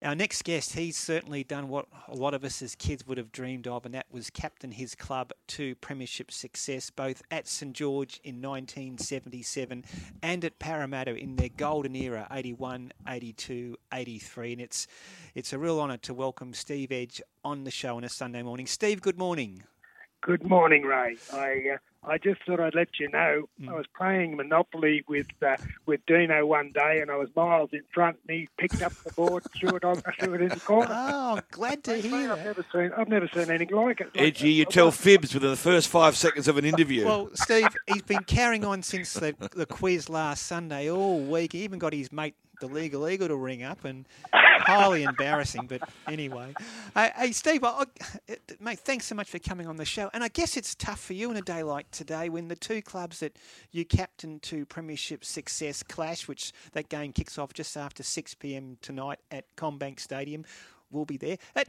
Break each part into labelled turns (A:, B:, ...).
A: Our next guest, he's certainly done what a lot of us as kids would have dreamed of, and that was captain his club to premiership success, both at St George in 1977 and at Parramatta in their golden era, 81, 82, 83. And it's, it's a real honour to welcome Steve Edge on the show on a Sunday morning. Steve, good morning.
B: Good morning, Ray. I uh, I just thought I'd let you know mm. I was playing Monopoly with uh, with Dino one day, and I was miles in front, and he picked up the board, threw it on, threw it in the corner.
A: Oh, glad to hear.
B: I've never seen I've never seen anything like it.
C: Edgy, you tell fibs within the first five seconds of an interview.
A: Well, Steve, he's been carrying on since the, the quiz last Sunday all week. He even got his mate the legal eagle to ring up, and highly embarrassing. But anyway, hey, hey Steve, I, mate, thanks so much for coming on the show. And I guess it's tough for you in a day like today when the two clubs that you captain to Premiership success clash, which that game kicks off just after 6 p.m. tonight at CommBank Stadium. We'll be there. Uh,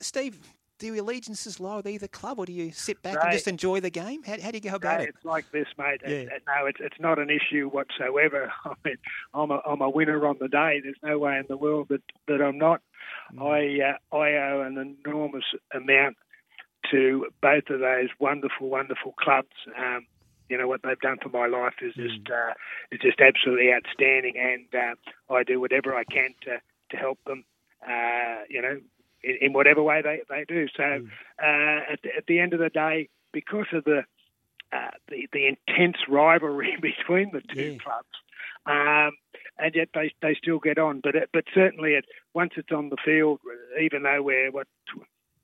A: Steve, do your allegiances lie with either club, or do you sit back and just enjoy the game? How, how do you go about it?
B: It's like this, mate. Yeah. no, it's it's not an issue whatsoever. I mean, I'm a I'm a winner on the day. There's no way in the world that that I'm not. Mm. I uh, I owe an enormous amount to both of those wonderful, wonderful clubs. Um, you know what they've done for my life is mm. just uh, is just absolutely outstanding, and uh, I do whatever I can to to help them. Uh, you know, in, in whatever way they, they do. So mm. uh, at, the, at the end of the day, because of the uh, the, the intense rivalry between the two yeah. clubs, um, and yet they they still get on. But it, but certainly, it, once it's on the field, even though we're what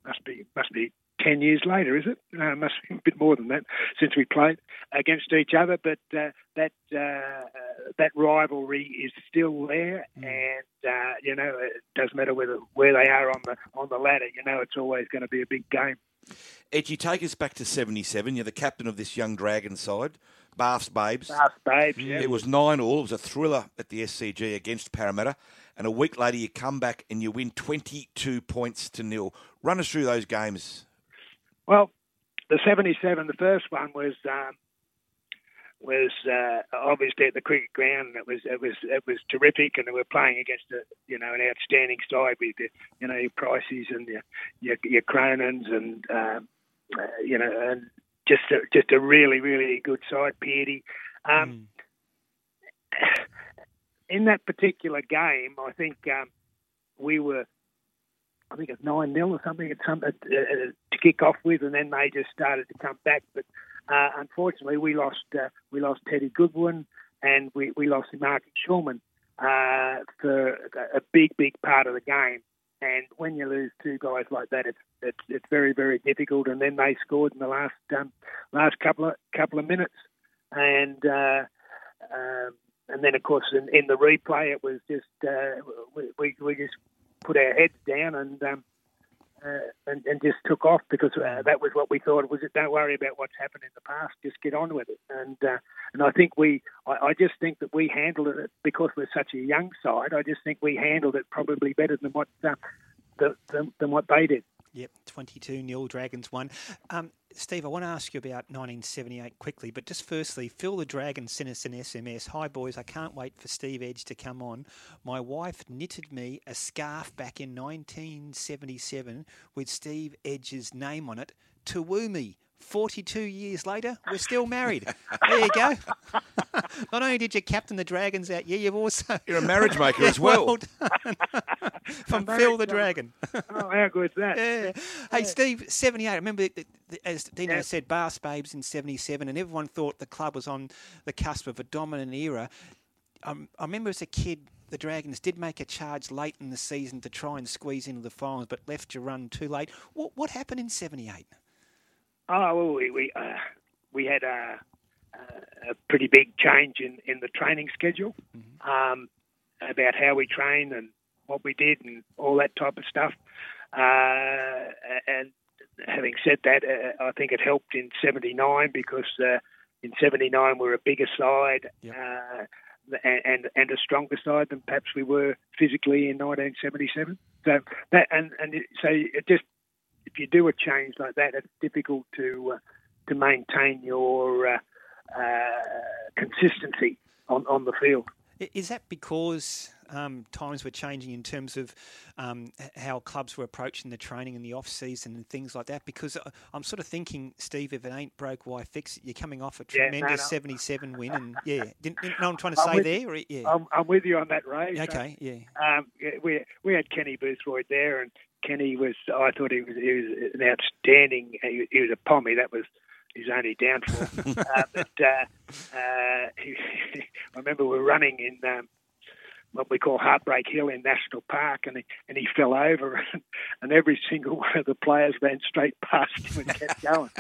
B: must be must be 10 years later, is it? Uh, must be a bit more than that since we played against each other. But uh, that uh, that rivalry is still there, mm. and uh, you know it doesn't matter whether where they are on the on the ladder. You know it's always going to be a big game.
C: Edgy, take us back to '77. You're the captain of this young Dragon side. Bath's Babes.
B: Bath's Babes, yeah.
C: It was 9 all. It was a thriller at the SCG against Parramatta. And a week later, you come back and you win 22 points to nil. Run us through those games,
B: well, the 77, the first one was um, was uh, obviously at the cricket ground. It was it was it was terrific, and we were playing against a you know an outstanding side with the, you know your Prices and your your, your Cronins and um, uh, you know and just a, just a really really good side, Peardy. Um, mm. In that particular game, I think um, we were I think it's nine 0 or something at some uh, to kick off with, and then they just started to come back. But uh, unfortunately, we lost uh, we lost Teddy Goodwin and we, we lost Marky Shulman uh, for a big big part of the game. And when you lose two guys like that, it's it's, it's very very difficult. And then they scored in the last um, last couple of couple of minutes, and. Uh, um, and then, of course, in, in the replay, it was just uh, we, we just put our heads down and um, uh, and, and, just took off because uh, that was what we thought was it. Don't worry about what's happened in the past. Just get on with it. And uh, and I think we, I, I, just think that we handled it because we're such a young side. I just think we handled it probably better than what uh, the, than, than what they did.
A: Yep, 22 nil Dragons won. Um, Steve, I want to ask you about 1978 quickly, but just firstly, Phil the Dragon sent us an SMS. Hi, boys, I can't wait for Steve Edge to come on. My wife knitted me a scarf back in 1977 with Steve Edge's name on it to woo me. 42 years later, we're still married. There you go. Not only did you captain the Dragons that year, you've also.
C: You're a marriage maker as well. well
A: From Phil the Dragon.
B: oh, how good is that?
A: Yeah. Hey, Steve, 78. I remember, as Dino yeah. said, Bath's Babes in 77, and everyone thought the club was on the cusp of a dominant era. Um, I remember as a kid, the Dragons did make a charge late in the season to try and squeeze into the finals, but left your run too late. What, what happened in 78?
B: Oh, well, we we, uh, we had a, a, pretty big change in, in the training schedule mm-hmm. um, about how we train and what we did and all that type of stuff. Uh, and having said that, uh, I think it helped in '79 because uh, in '79 we were a bigger side. Yep. Uh, and, and, and a stronger side than perhaps we were physically in 1977. So that and and it, so it just if you do a change like that, it's difficult to uh, to maintain your uh, uh, consistency on, on the field.
A: Is that because um, times were changing in terms of um, how clubs were approaching the training in the off season and things like that? Because uh, I'm sort of thinking, Steve, if it ain't broke, why fix it? You're coming off a tremendous yeah, no, no. 77 win, and yeah, didn't, didn't know what I'm trying to
B: I'm
A: say there. Or, yeah,
B: I'm, I'm, with you on that, Ray.
A: Okay,
B: yeah. Um, we we had Kenny Boothroyd there, and Kenny was. I thought he was he was an outstanding. He, he was a pommy. That was his only downfall. uh, but uh, uh, he, I remember we were running in um, what we call Heartbreak Hill in National Park, and he, and he fell over, and, and every single one of the players ran straight past him and kept going.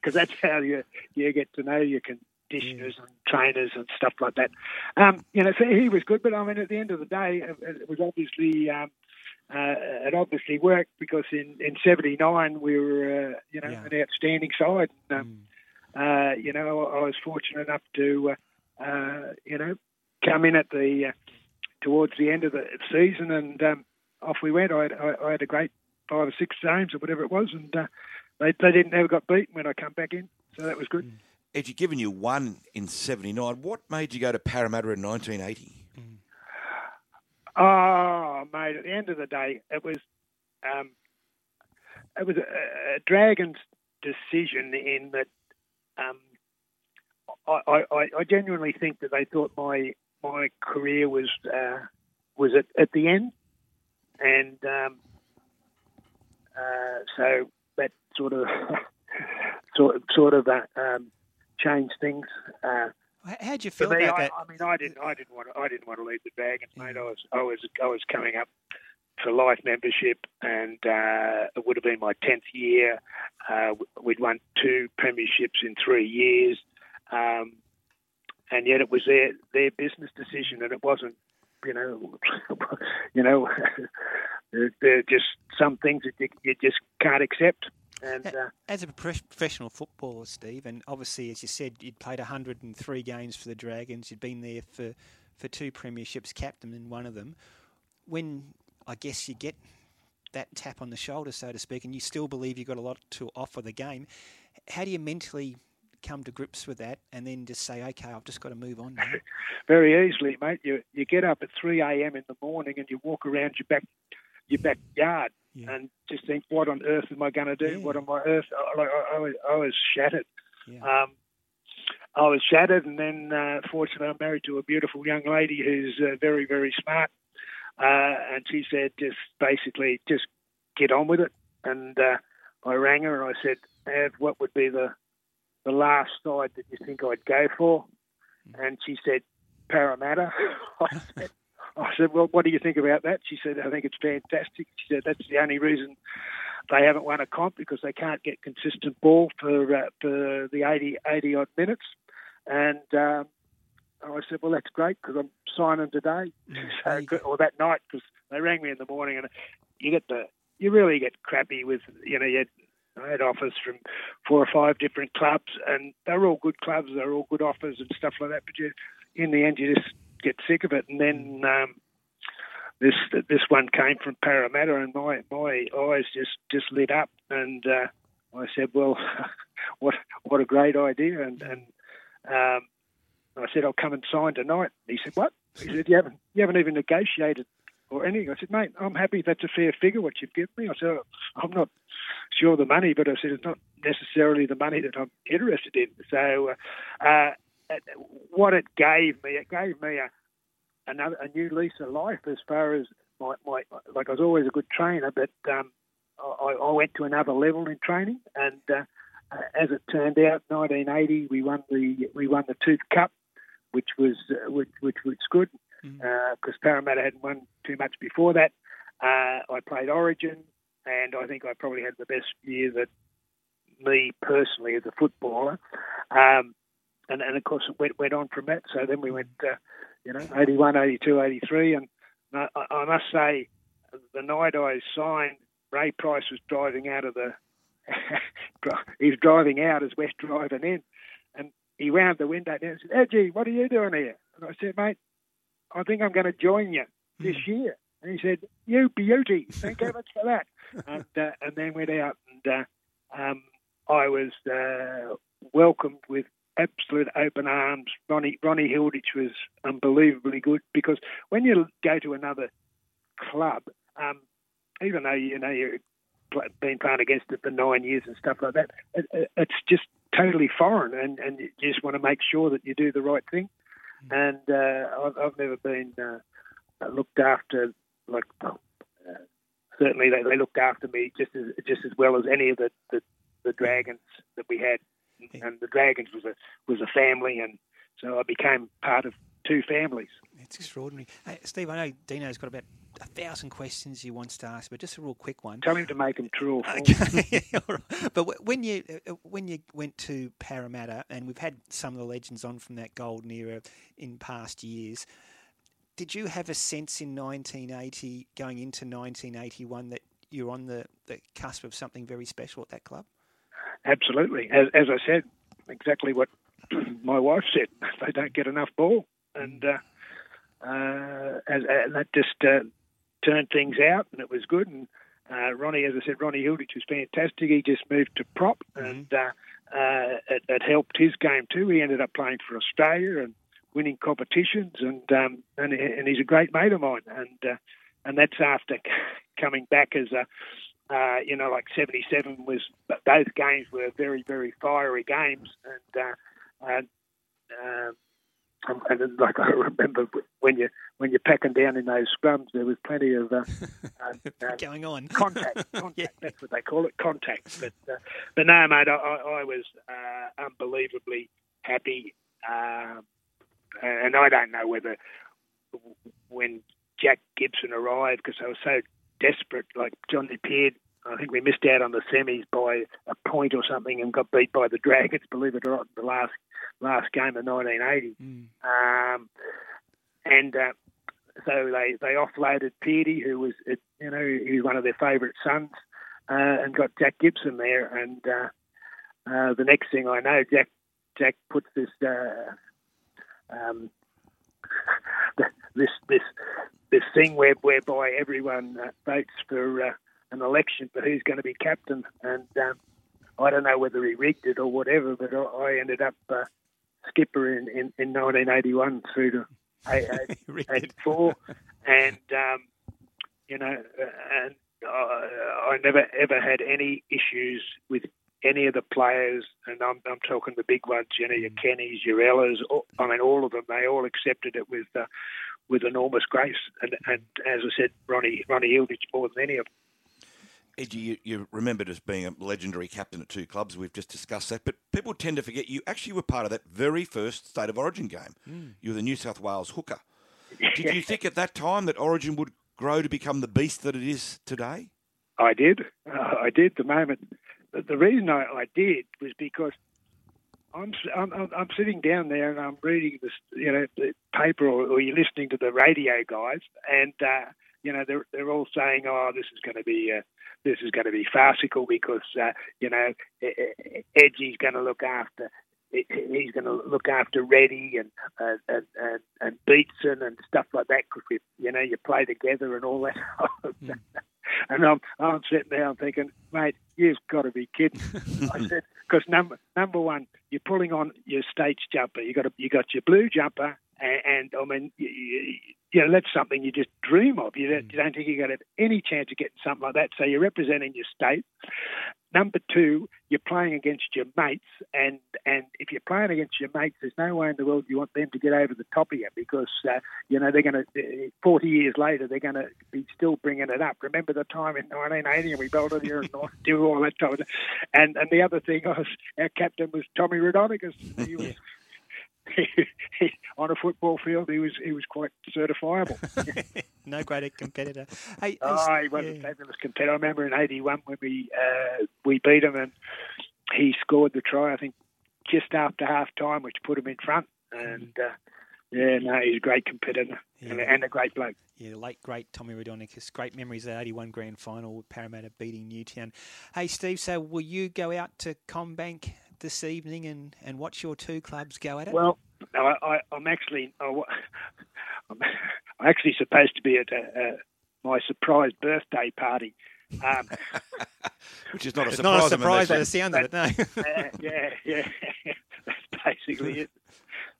B: Because that's how you you get to know your conditioners and trainers and stuff like that. Um, you know, so he was good, but I mean, at the end of the day, it was obviously. Um, uh, it obviously worked because in in '79 we were, uh, you know, yeah. an outstanding side. And, um, mm. Uh, you know, I was fortunate enough to, uh, uh, you know, come in at the uh, towards the end of the season, and um, off we went. I had, I, I had, a great five or six games or whatever it was, and uh, they they didn't ever got beaten when I come back in, so that was good. Mm.
C: Edgy, given you one in '79, what made you go to Parramatta in 1980? Mm.
B: Oh, mate! At the end of the day, it was um, it was a, a Dragons' decision in that um, I, I, I genuinely think that they thought my my career was uh, was at, at the end, and um, uh, so that sort of sort sort of uh, um, changed things. Uh,
A: How'd you feel
B: me,
A: about
B: I,
A: that?
B: I mean, I didn't, I didn't want, to, I didn't want to leave the Dragons, yeah. mate. I was, I was, I was coming up for life membership, and uh, it would have been my tenth year. Uh, we'd won two premierships in three years. Um, and yet it was their their business decision, and it wasn't. You know, you know, there are just some things that you, you just can't accept. And, uh,
A: as a professional footballer, Steve, and obviously, as you said, you'd played 103 games for the Dragons. You'd been there for, for two premierships, captain in one of them. When I guess you get that tap on the shoulder, so to speak, and you still believe you've got a lot to offer the game, how do you mentally come to grips with that and then just say, okay, I've just got to move on now?
B: Very easily, mate. You you get up at 3 a.m. in the morning and you walk around your back your backyard yeah. and just think, what on earth am I going to do? Yeah. What on earth? Like I, I, was, I was shattered. Yeah. Um, I was shattered, and then uh, fortunately, I'm married to a beautiful young lady who's uh, very, very smart. Uh, and she said, just basically, just get on with it. And uh, I rang her and I said, Ev, what would be the the last side that you think I'd go for? And she said, Parramatta. I, said, I said, well, what do you think about that? She said, I think it's fantastic. She said, that's the only reason they haven't won a comp because they can't get consistent ball for uh, for the 80, 80 odd minutes. And um, I said, well, that's great because I'm signing today so, or that night because they rang me in the morning and you get the you really get crappy with you know you I had offers from four or five different clubs, and they're all good clubs. They're all good offers and stuff like that. But you, in the end, you just get sick of it. And then um, this this one came from Parramatta, and my my eyes just just lit up. And uh, I said, "Well, what what a great idea!" And and um, I said, "I'll come and sign tonight." He said, "What?" He said, "You haven't you haven't even negotiated or anything." I said, "Mate, I'm happy. That's a fair figure what you've given me." I said, "I'm not." sure the money, but I said it's not necessarily the money that I'm interested in. So, uh, uh, what it gave me, it gave me a another a new lease of life as far as my, my like I was always a good trainer, but um, I, I went to another level in training, and uh, as it turned out, 1980 we won the we won the Tooth Cup, which was uh, which, which was good because mm-hmm. uh, Parramatta hadn't won too much before that. Uh, I played Origin, and I think I probably had the best year that me personally as a footballer. Um, and, and of course, it went, went on from that. So then we went, uh, you know, 81, 82, 83. And I, I must say, the night I signed, Ray Price was driving out of the. he's driving out as West driving in, he wound the window down and said, "Edgy, what are you doing here?" And I said, "Mate, I think I'm going to join you this mm. year." And he said, "You beauty, thank you much for that." and, uh, and then went out, and uh, um, I was uh, welcomed with absolute open arms. Ronnie Ronnie Hilditch was unbelievably good because when you go to another club, um, even though you know you've been playing against it for nine years and stuff like that, it, it, it's just totally foreign, and, and you just want to make sure that you do the right thing. And uh, I've, I've never been uh, looked after like. Uh, certainly, they, they looked after me just as just as well as any of the, the, the dragons that we had and the Dragons was a was a family, and so I became part of two families.
A: It's extraordinary. Hey, Steve, I know Dino's got about a thousand questions he wants to ask, but just a real quick one.
B: Tell him to make them true.
A: or Okay. but when you uh, when you went to Parramatta, and we've had some of the legends on from that golden era in past years, did you have a sense in 1980 going into 1981 that you're on the, the cusp of something very special at that club?
B: Absolutely. As, as I said, exactly what my wife said. They don't get enough ball, and uh, uh, and, and that just uh, turned things out, and it was good. And uh, Ronnie, as I said, Ronnie Hilditch was fantastic. He just moved to prop, mm-hmm. and uh, uh, it, it, helped his game too. He ended up playing for Australia and winning competitions, and um, and, and he's a great mate of mine. And uh, and that's after coming back as a uh, you know, like 77 was, both games were very, very fiery games. And, uh, and, uh, and like I remember when you when you're packing down in those scrums, there was plenty of uh,
A: uh, going on
B: contact. Contact. yeah. That's what they call it, contact. But uh, but no, mate, I, I was uh, unbelievably happy, uh, and I don't know whether when Jack Gibson arrived because I was so desperate. Like Johnny Peard, I think we missed out on the semis by a point or something and got beat by the Dragons. Believe it or not, the last last game of 1980. Mm. Um, and uh, so they they offloaded Peardy, who was you know he was one of their favourite sons, uh, and got Jack Gibson there. And uh, uh, the next thing I know, Jack Jack puts this uh, um, this this this thing where, whereby everyone uh, votes for uh, an election for who's going to be captain, and um, I don't know whether he rigged it or whatever, but I, ended up uh, skipper in, in, in 1981 through to 84, and um, you know, and uh, I never ever had any issues with any of the players, and I'm, I'm talking the big ones, you know, your mm. Kennys, your Ellas, I mean, all of them, they all accepted it with uh, with enormous grace. And, and as I said, Ronnie Ronnie Hilditch more than any of them.
C: Edgy, you, you remembered as being a legendary captain at two clubs. We've just discussed that, but people tend to forget you actually were part of that very first State of Origin game. Mm. You were the New South Wales hooker. Did you think at that time that Origin would grow to become the beast that it is today?
B: I did. Uh, I did. The moment the reason I, I did was because I'm, I'm I'm sitting down there and I'm reading this, you know, the paper or, or you're listening to the radio guys, and uh, you know they're they're all saying, oh, this is going to be uh, this is going to be farcical because uh, you know Edgy's going to look after he's going to look after Reddy and and, and and Beetson and stuff like that because you know you play together and all that. mm. And I'm, I'm sitting there, I'm thinking, mate, you've got to be kidding. I said, because number number one, you're pulling on your states jumper. You got a, you got your blue jumper, and, and I mean, you, you, know, that's something you just dream of. You don't, you don't think you're going to have any chance of getting something like that. So you're representing your state. Number two, you're playing against your mates, and and if you're playing against your mates, there's no way in the world you want them to get over the top of you because uh, you know they're going to. Uh, Forty years later, they're going to be still bringing it up. Remember the time in 1980 and we belted here and do all that time. And and the other thing was our captain was Tommy Raudonikis. He was on a football field, he was he was quite certifiable.
A: no greater competitor. Hey,
B: oh, he was yeah. a fabulous competitor. I remember in '81 when we uh, we beat him and he scored the try. I think just after half time, which put him in front. And uh, yeah, no, he's a great competitor yeah. and, and, a great bloke.
A: Yeah, late great Tommy Raudonikis. Great memories of that 81 grand final with Parramatta beating Newtown. Hey, Steve, so will you go out to CommBank this evening and, and watch your two clubs go at it?
B: Well, I, I, am actually I, am actually supposed to be at a, a, my surprise birthday party. Um,
C: Which is not a
A: it's
C: surprise.
A: Not a surprise by the sound of it, no.
B: uh, yeah, yeah. That's basically it.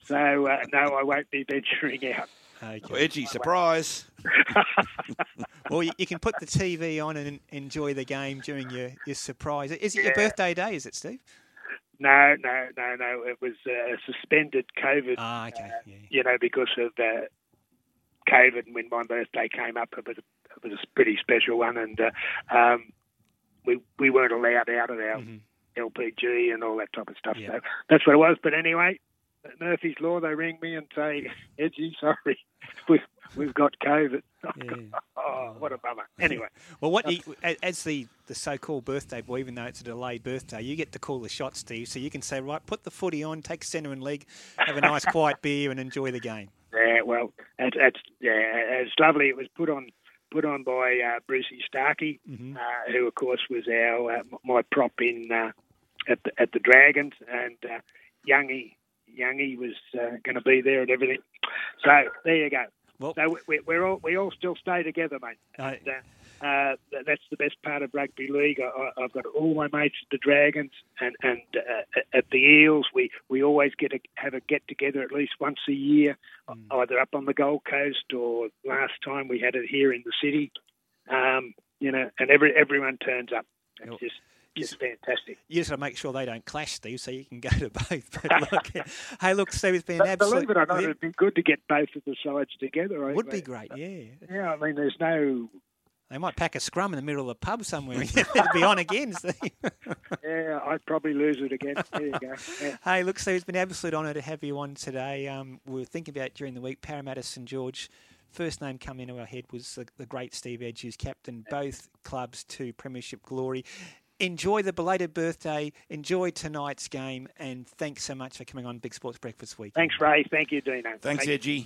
B: So uh, no, I won't be venturing out.
A: Okay.
C: Well, edgy surprise.
A: Well, you, you can put the TV on and enjoy the game during your, your surprise. Is it your birthday day? Is it, Steve?
B: No, no, no, no. It was uh, suspended COVID.
A: Ah, okay. Yeah.
B: You know, because of uh, COVID. And when my birthday came up, it was it was a pretty special one, and uh, um, we we weren't allowed out of our
A: Mhm.
B: LPG and all that type of stuff.
A: Yeah.
B: So that's what it was. But anyway, Murphy's Law, they ring me and say, "Edgy, sorry, we've we've got COVID."
A: Yeah.
B: oh, what a bummer. Anyway,
A: Well, what you, as the, the so-called birthday boy, even though it's a delayed birthday, you get to call the shot, Steve. So you can say, right, put the footy on, take centre and leg, have a nice quiet beer, and enjoy the game.
B: yeah, well, it's, it's yeah, it's lovely. It was put on put on by uh, Brucey Starkey,
A: Mhm.
B: uh, who of course was our uh, my prop in uh, at the, at the Dragons, and uh, Youngie Youngie was uh, going to be there and everything. So there you go.
A: Well,
B: So we, we're all we all still stay together, mate.
A: uh,
B: And, uh, uh, that's the best part of rugby league. I, I- I've got all my mates at the Dragons and and uh, at the Eels. We we always get a, have a get together at least once a year, either up on the Gold Coast or last time we had it here in the city. Um, you know, and every everyone turns up. It's just just fantastic.
A: you just got to make sure they don't clash, Steve, so you can go to both. But look, hey, look, Steve, it's been an
B: But
A: absolute.
B: believe it or not, it'd be good to get both of the sides together. I-
A: would be great, yeah.
B: Yeah, I mean, there's no
A: They might pack a scrum in the middle of the pub somewhere. It'd be on again, Steve.
B: Yeah, I'd probably lose it again. There you go. Yeah.
A: Hey, look, Steve, it's been an absolute honour to have you on today. Um, we were thinking about during the week, Parramatta St George. First name coming into our head was the, the great Steve Edge, who's captained both clubs to Premiership glory. Enjoy the belated birthday, enjoy tonight's game, and thanks so much for coming on Big Sports Breakfast Week.
B: Thanks, Ray. Thank you, Dino.
C: Thanks,
B: Thank-
C: Edgy.